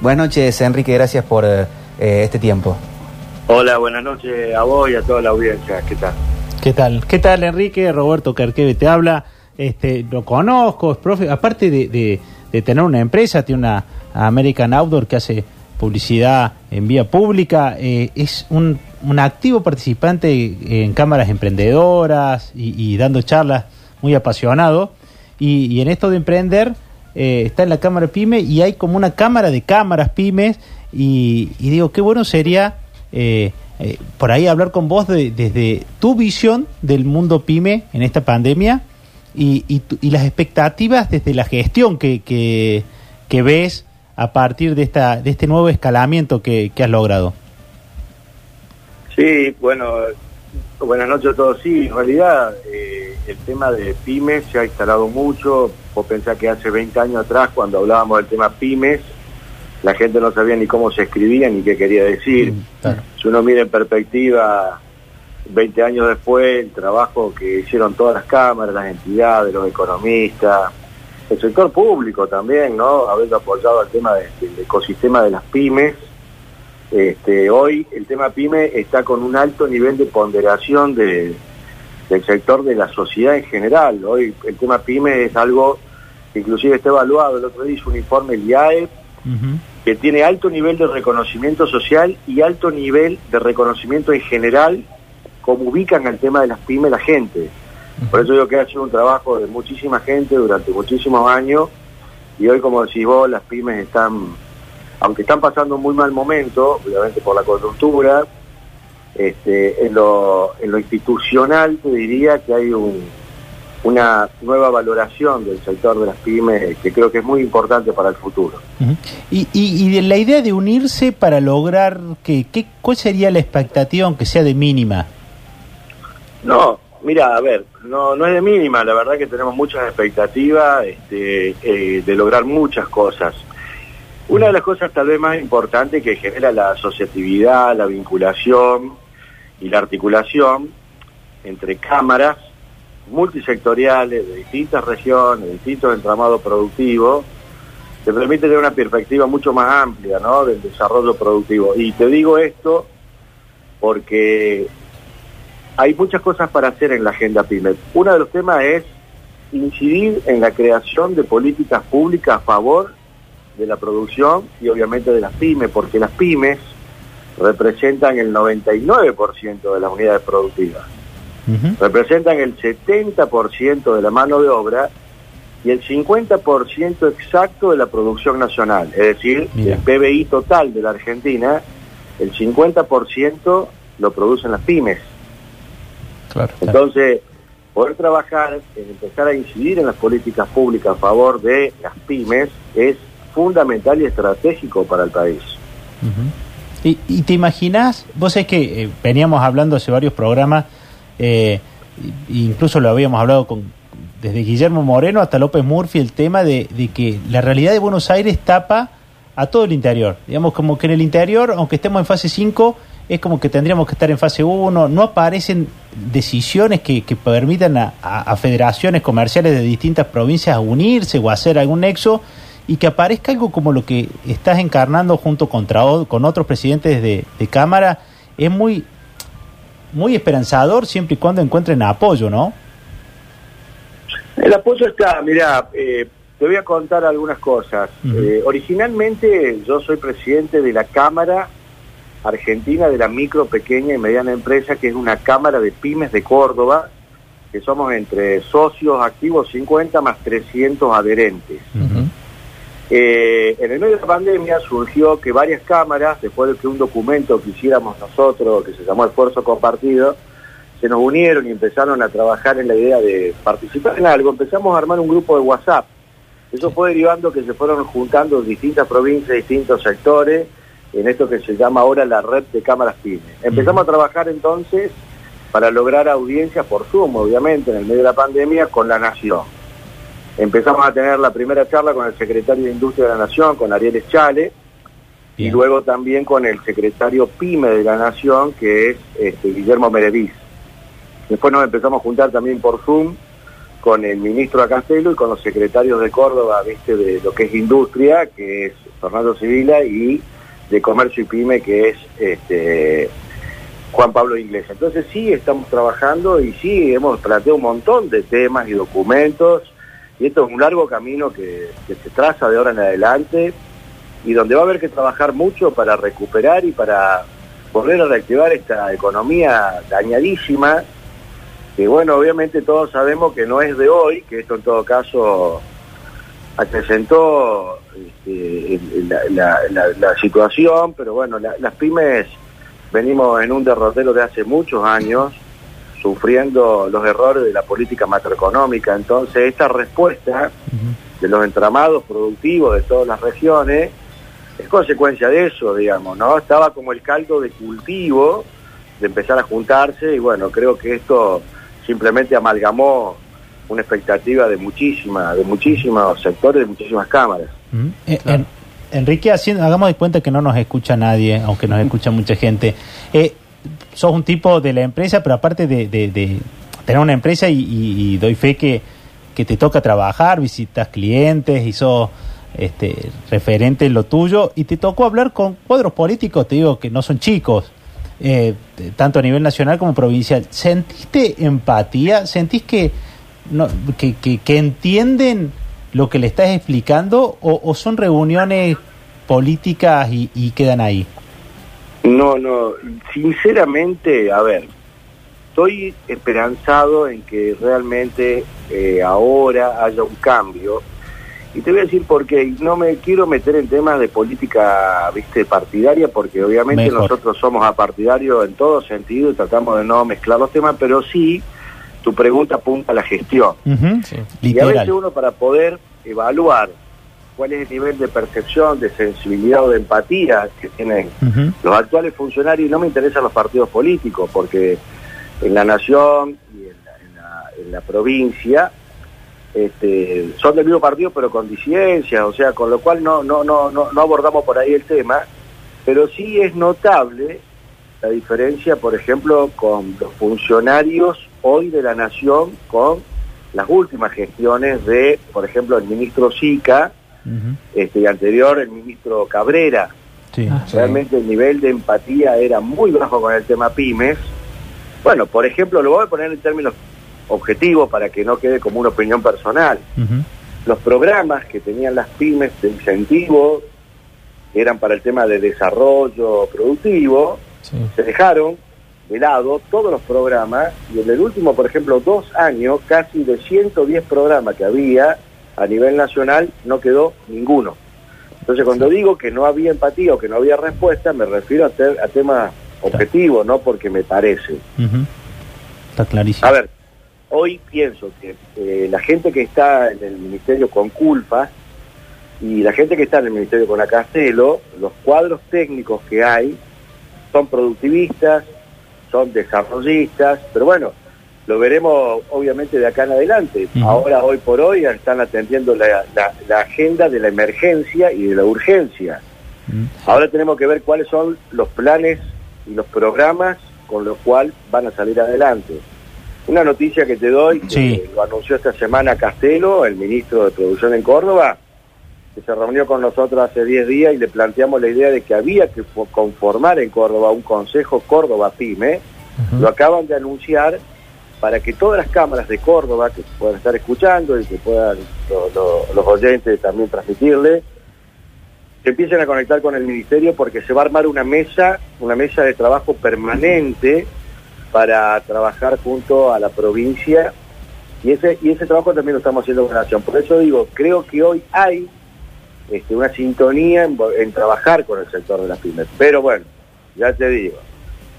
Buenas noches, Enrique, gracias por eh, este tiempo. Hola, buenas noches a vos y a toda la audiencia. ¿Qué tal? ¿Qué tal? ¿Qué tal, Enrique? Roberto Carqueve te habla. Este, lo conozco, es profe. Aparte de, de- de tener una empresa, tiene una American Outdoor que hace publicidad en vía pública. eh, es un, un activo participante en cámaras emprendedoras y, y dando charlas muy apasionado. Y, y en esto de emprender, eh, está en la cámara pyme y hay como una cámara de cámaras pymes. Y, y digo, qué bueno sería eh, eh, por ahí hablar con vos de- desde tu visión del mundo pyme en esta pandemia y, y y las expectativas desde la gestión que, que, que ves a partir de, esta, de este nuevo escalamiento que has logrado. Sí, bueno, buenas noches a todos. Sí, en realidad eh, el tema de pymes se ha instalado mucho. Vos pensás que hace 20 años atrás, cuando hablábamos del tema pymes, la gente no sabía ni cómo se escribía ni qué quería decir. Claro. Si uno mira en perspectiva, 20 años después, el trabajo que hicieron todas las cámaras, las entidades, los economistas, el sector público también, ¿no? Haber apoyado al tema de- del ecosistema de las pymes. Este, hoy el tema pyme está con un alto nivel de ponderación de- del sector de la sociedad en general. Hoy el tema pyme es algo que inclusive está evaluado. El otro día hizo un informe el IAE que tiene alto nivel de reconocimiento social y alto nivel de reconocimiento en general, como ubican el tema de las pymes la gente. Por eso digo que ha sido un trabajo de muchísima gente durante muchísimos años y hoy, como decís vos, las pymes están, aunque están pasando un muy mal momento, obviamente por la coyuntura, este, en, lo, en lo institucional te diría que hay un, una nueva valoración del sector de las pymes que creo que es muy importante para el futuro. Y, y, y de la idea de unirse para lograr que, que, ¿cuál sería la expectativa, aunque sea de mínima? No, mira, a ver, no, no es de mínima, la verdad que tenemos muchas expectativas este, eh, de lograr muchas cosas. Una de las cosas tal vez más importantes que genera la asociatividad, la vinculación y la articulación entre cámaras multisectoriales de distintas regiones, de distintos entramados productivos, te permite tener una perspectiva mucho más amplia del desarrollo productivo. Y te digo esto porque hay muchas cosas para hacer en la agenda PYME. Uno de los temas es incidir en la creación de políticas públicas a favor de la producción y obviamente de las pymes, porque las pymes representan el 99% de las unidades productivas, representan el 70% de la mano de obra y el 50% exacto de la producción nacional, es decir, Mira. el PBI total de la Argentina, el 50% lo producen las pymes. Claro. Entonces, poder trabajar en empezar a incidir en las políticas públicas a favor de las pymes es fundamental y estratégico para el país. Y, y te imaginas, vos es que eh, veníamos hablando hace varios programas, eh, incluso lo habíamos hablado con desde Guillermo Moreno hasta López Murphy, el tema de, que la realidad de Buenos Aires tapa a todo el interior. Digamos, como que en el interior, aunque estemos en fase 5, es como que tendríamos que estar en fase 1, no aparecen decisiones que, que permitan a, a- federaciones comerciales de distintas provincias unirse o hacer algún nexo y que aparezca algo como lo que estás encarnando junto contra, con otros presidentes de, de Cámara, es muy, muy esperanzador siempre y cuando encuentren apoyo, ¿no? El apoyo está, mira, eh, te voy a contar algunas cosas. Eh, originalmente yo soy presidente de la Cámara Argentina de la Micro, Pequeña y Mediana Empresa, que es una Cámara de Pymes de Córdoba, que somos entre socios activos 50 más 300 adherentes. Eh, en el medio de la pandemia surgió que varias cámaras, después de que un documento que hiciéramos nosotros, que se llamó Esfuerzo Compartido, se nos unieron y empezaron a trabajar en la idea de participar en algo. Empezamos a armar un grupo de WhatsApp. Eso fue derivando que se fueron juntando distintas provincias, distintos sectores, en esto que se llama ahora la red de cámaras pymes. Empezamos a trabajar entonces para lograr audiencia por Zoom, obviamente, en el medio de la pandemia, con la Nación. Empezamos a tener la primera charla con el secretario de Industria de la Nación, con Ariel Eschale, y luego también con el secretario PYME de la Nación, que es este, Guillermo Merevis. Después nos empezamos a juntar también por Zoom con el ministro Acastelo y con los secretarios de Córdoba, viste, de lo que es industria, que es Fernando Civila, y de comercio y pyme, que es este Juan Pablo Inglés. Entonces sí, estamos trabajando y sí, hemos planteado un montón de temas y documentos, y esto es un largo camino que, se traza de ahora en adelante, y donde va a haber que trabajar mucho para recuperar y para volver a reactivar esta economía dañadísima, que bueno, obviamente todos sabemos que no es de hoy, que esto en todo caso acrecentó este, la, situación, pero bueno, las pymes venimos en un derrotero de hace muchos años, sufriendo los errores de la política macroeconómica, entonces esta respuesta de los entramados productivos de todas las regiones es consecuencia de eso, digamos, ¿no? Estaba como el caldo de cultivo de empezar a juntarse y bueno, creo que esto simplemente amalgamó una expectativa de muchísimas, de muchísimos sectores, de muchísimas cámaras. Eh, Enrique, hagamos de cuenta que no nos escucha nadie, aunque nos escucha mucha gente. Eh, sos un tipo de la empresa, pero aparte de, tener una empresa y, doy fe que, que te toca trabajar, visitas clientes y sos este, referente en lo tuyo y te tocó hablar con cuadros políticos, te digo que no son chicos, eh, tanto a nivel nacional como provincial. ¿Sentiste empatía? ¿Sentís que, no, que, que, entienden lo que le estás explicando o, son reuniones políticas y, quedan ahí? No, no, sinceramente, a ver, estoy esperanzado en que realmente eh, ahora haya un cambio y te voy a decir por qué. No me quiero meter en temas de política viste partidaria, porque obviamente nosotros somos apartidarios en todo sentido y tratamos de no mezclar los temas, pero sí tu pregunta apunta a la gestión. Y a veces uno para poder evaluar cuál es el nivel de percepción, de sensibilidad o de empatía que tienen los actuales funcionarios, y no me interesan los partidos políticos, porque en la nación y en la provincia este, son del mismo partido pero con disidencias, o sea, con lo cual no, no, no, no, no abordamos por ahí el tema, pero sí es notable la diferencia, por ejemplo, con los funcionarios hoy de la Nación con las últimas gestiones de, por ejemplo, el ministro Sica este, y anterior el ministro Cabrera. Ah, Realmente el nivel de empatía era muy bajo con el tema pymes. Bueno, por ejemplo, lo voy a poner en términos objetivo para que no quede como una opinión personal. Los programas que tenían las pymes de incentivo eran para el tema de desarrollo productivo, se dejaron de lado todos los programas y en el último, por ejemplo, dos años, casi de 110 programas que había a nivel nacional, no quedó ninguno. Entonces, cuando digo que no había empatía o que no había respuesta, me refiero a, a temas objetivos, no porque me parece. Está clarísimo. A ver, hoy pienso que eh, la gente que está en el ministerio con culpas y la gente que está en el ministerio con Acastelo, los cuadros técnicos que hay son productivistas, son desarrollistas, pero bueno, lo veremos obviamente de acá en adelante. Ahora, hoy por hoy, están atendiendo la, agenda de la emergencia y de la urgencia. Ahora tenemos que ver cuáles son los planes y los programas con los cuales van a salir adelante. Una noticia que te doy, que lo anunció esta semana Castelo, el ministro de Producción en Córdoba, que se reunió con nosotros hace 10 días y le planteamos la idea de que había que conformar en Córdoba un Consejo Córdoba PYME. Lo acaban de anunciar para que todas las cámaras de Córdoba que puedan estar escuchando y que puedan los oyentes también transmitirle, se empiecen a conectar con el ministerio porque se va a armar una mesa, una mesa de trabajo permanente para trabajar junto a la provincia y ese y ese trabajo también lo estamos haciendo con la Nación. Por eso digo, creo que hoy hay este, una sintonía en, trabajar con el sector de las pymes. Pero bueno, ya te digo,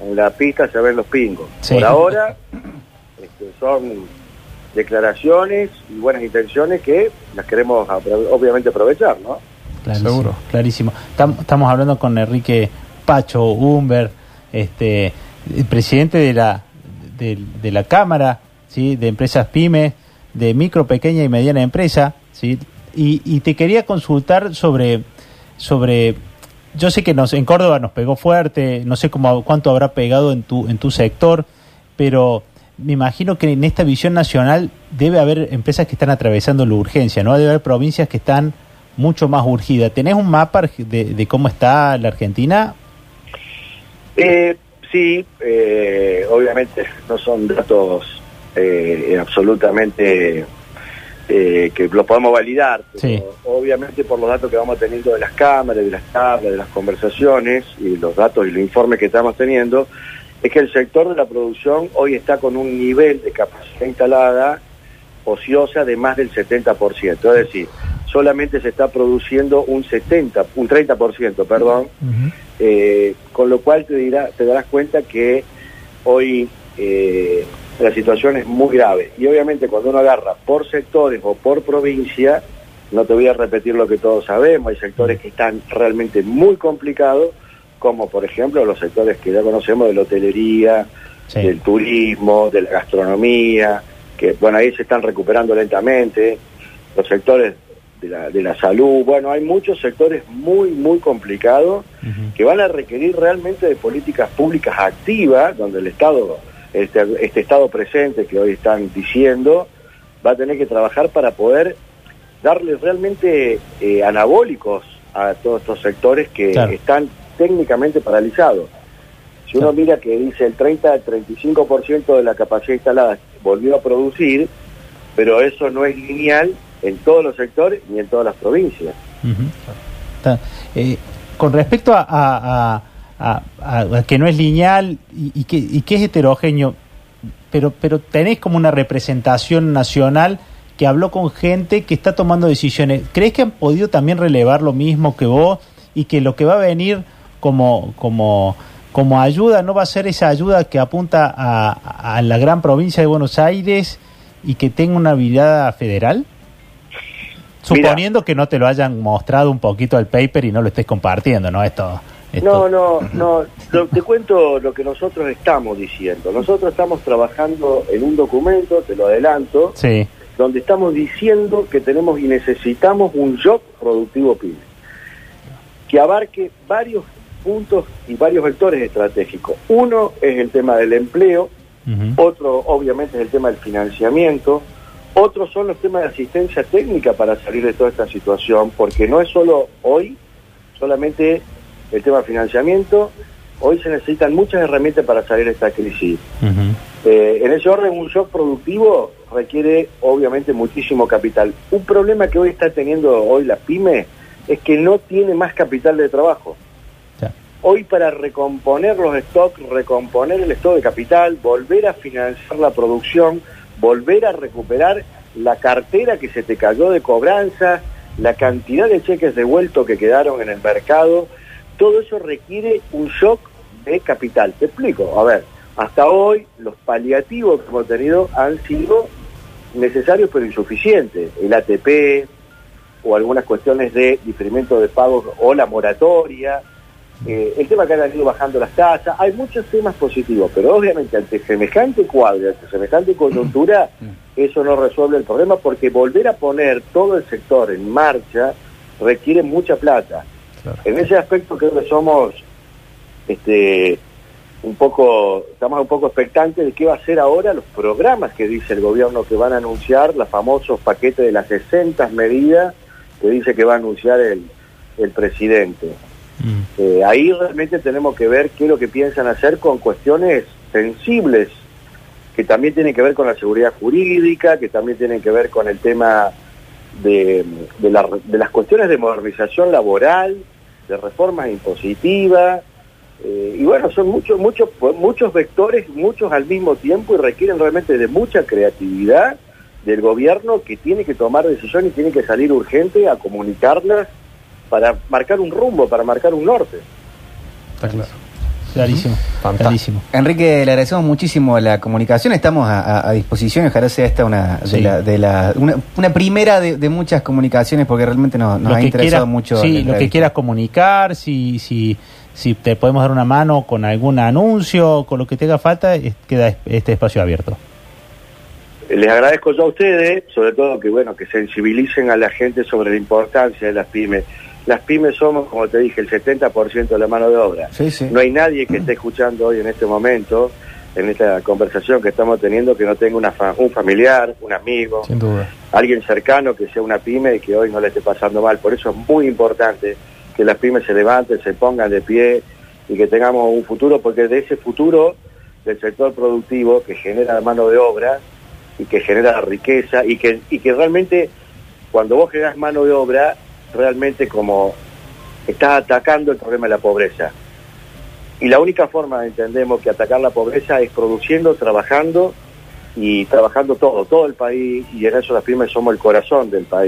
en la pista se ven los pingos. Por ahora este, son declaraciones y buenas intenciones que las queremos obviamente aprovechar, ¿no? Seguro. Clarísimo. Estamos hablando con Enrique Pacho Humber, este el presidente de la, de, la Cámara ¿sí? de Empresas Pymes, de micro, pequeña y mediana empresa, ¿sí? y, te quería consultar sobre, sobre yo sé que nos, en Córdoba nos pegó fuerte, no sé cómo, cuánto habrá pegado en tu, en tu sector, pero me imagino que en esta visión nacional debe haber empresas que están atravesando la urgencia, ¿no? Debe haber provincias que están mucho más urgidas. ¿Tenés un mapa de, de cómo está la Argentina? Eh, sí, eh, obviamente no son datos eh, absolutamente eh, que lo podemos validar, pero Sí. obviamente por los datos que vamos teniendo de las cámaras, de las tablas, de las conversaciones y los datos y los informes que estamos teniendo, es que el sector de la producción hoy está con un nivel de capacidad instalada ociosa de más del 70%, es decir, solamente se está produciendo un 70, un 30%, perdón, eh, con lo cual te, dirá, te darás cuenta que hoy eh, la situación es muy grave. Y obviamente cuando uno agarra por sectores o por provincia, no te voy a repetir lo que todos sabemos, hay sectores que están realmente muy complicados, como por ejemplo los sectores que ya conocemos de la hotelería, Sí. del turismo, de la gastronomía, que bueno, ahí se están recuperando lentamente, los sectores de la, de la salud, bueno, hay muchos sectores muy, muy complicados que van a requerir realmente de políticas públicas activas, donde el Estado, este, este Estado presente que hoy están diciendo, va a tener que trabajar para poder darle realmente eh, anabólicos a todos estos sectores que Claro. están técnicamente paralizados. Si uno mira que dice el 30 al 35% de la capacidad instalada volvió a producir, pero eso no es lineal en todos los sectores ni en todas las provincias. Eh, con respecto a, a- a- a- a- a que no es lineal y, y que, y que es heterogéneo, pero, pero tenés como una representación nacional que habló con gente que está tomando decisiones. ¿Crees que han podido también relevar lo mismo que vos y que lo que va a venir como, como, como ayuda no va a ser esa ayuda que apunta a, a la gran provincia de Buenos Aires y que tenga una mirada federal? Mira. Suponiendo que no te lo hayan mostrado un poquito el paper y no lo estés compartiendo, ¿no? Esto, esto- No, no, no. Lo- te cuento lo que nosotros estamos diciendo. Nosotros estamos trabajando en un documento, te lo adelanto, Sí, donde estamos diciendo que tenemos y necesitamos un job productivo PYME, que abarque varios puntos y varios vectores estratégicos. Uno es el tema del empleo, otro obviamente es el tema del financiamiento, otros son los temas de asistencia técnica para salir de toda esta situación, porque no es solo hoy, solamente el tema de financiamiento, hoy se necesitan muchas herramientas para salir de esta crisis. Eh, en ese orden, un shock productivo requiere obviamente muchísimo capital. Un problema que hoy está teniendo hoy la pyme es que no tiene más capital de trabajo. Hoy para recomponer los stocks, recomponer el stock de capital, volver a financiar la producción, volver a recuperar la cartera que se te cayó de cobranza, la cantidad de cheques devueltos que quedaron en el mercado, todo eso requiere un shock de capital. Te explico, a ver, hasta hoy los paliativos que hemos tenido han sido necesarios pero insuficientes. El ATP o algunas cuestiones de diferimiento de pagos o la moratoria, eh, el tema que han ido bajando las tasas, hay muchos temas positivos, pero obviamente ante semejante cuadro, ante semejante coyuntura, eso no resuelve el problema porque volver a poner todo el sector en marcha requiere mucha plata. Claro. En ese aspecto creo que somos este un poco, estamos un poco expectantes de qué va a ser ahora los programas que dice el gobierno que van a anunciar, los famosos paquetes de las 60 medidas que dice que va a anunciar el, el presidente. Mm. Eh, ahí realmente tenemos que ver qué es lo que piensan hacer con cuestiones sensibles, que también tienen que ver con la seguridad jurídica, que también tienen que ver con el tema de, de, la- de las cuestiones de modernización laboral, de reformas impositivas. eh, y bueno, son muchos, muchos, muchos vectores, muchos al mismo tiempo y requieren realmente de mucha creatividad del gobierno que tiene que tomar decisiones y tiene que salir urgente a comunicarlas para marcar un rumbo, para marcar un norte. Está claro. Clarísimo, Fantástico. clarísimo. Enrique, le agradecemos muchísimo la comunicación. Estamos a, a- a disposición. Ojalá sea esta una de la, de la- una, una primera de, de muchas comunicaciones porque realmente nos, nos ha interesado quieras- mucho. Sí, lo que quieras comunicar, si, si, si te podemos dar una mano con algún anuncio, con lo que te haga falta, es- queda este espacio abierto. Les agradezco yo a ustedes, sobre todo que bueno, que sensibilicen a la gente sobre la importancia de las pymes. Las pymes somos, como te dije, el 70% de la mano de obra. Sí, sí. No hay nadie que esté escuchando hoy en este momento en esta conversación que estamos teniendo que no tenga una fa- un familiar, un amigo, Sin duda. alguien cercano que sea una pyme y que hoy no le esté pasando mal. Por eso es muy importante que las pymes se levanten, se pongan de pie y que tengamos un futuro, porque de ese futuro del sector productivo que genera mano de obra y que genera riqueza y que, y que realmente cuando vos generas mano de obra, realmente como estás atacando el problema de la pobreza. Y la única forma, entendemos, que atacar la pobreza es produciendo, trabajando y trabajando todo, todo el país, y en eso las pymes somos el corazón del país.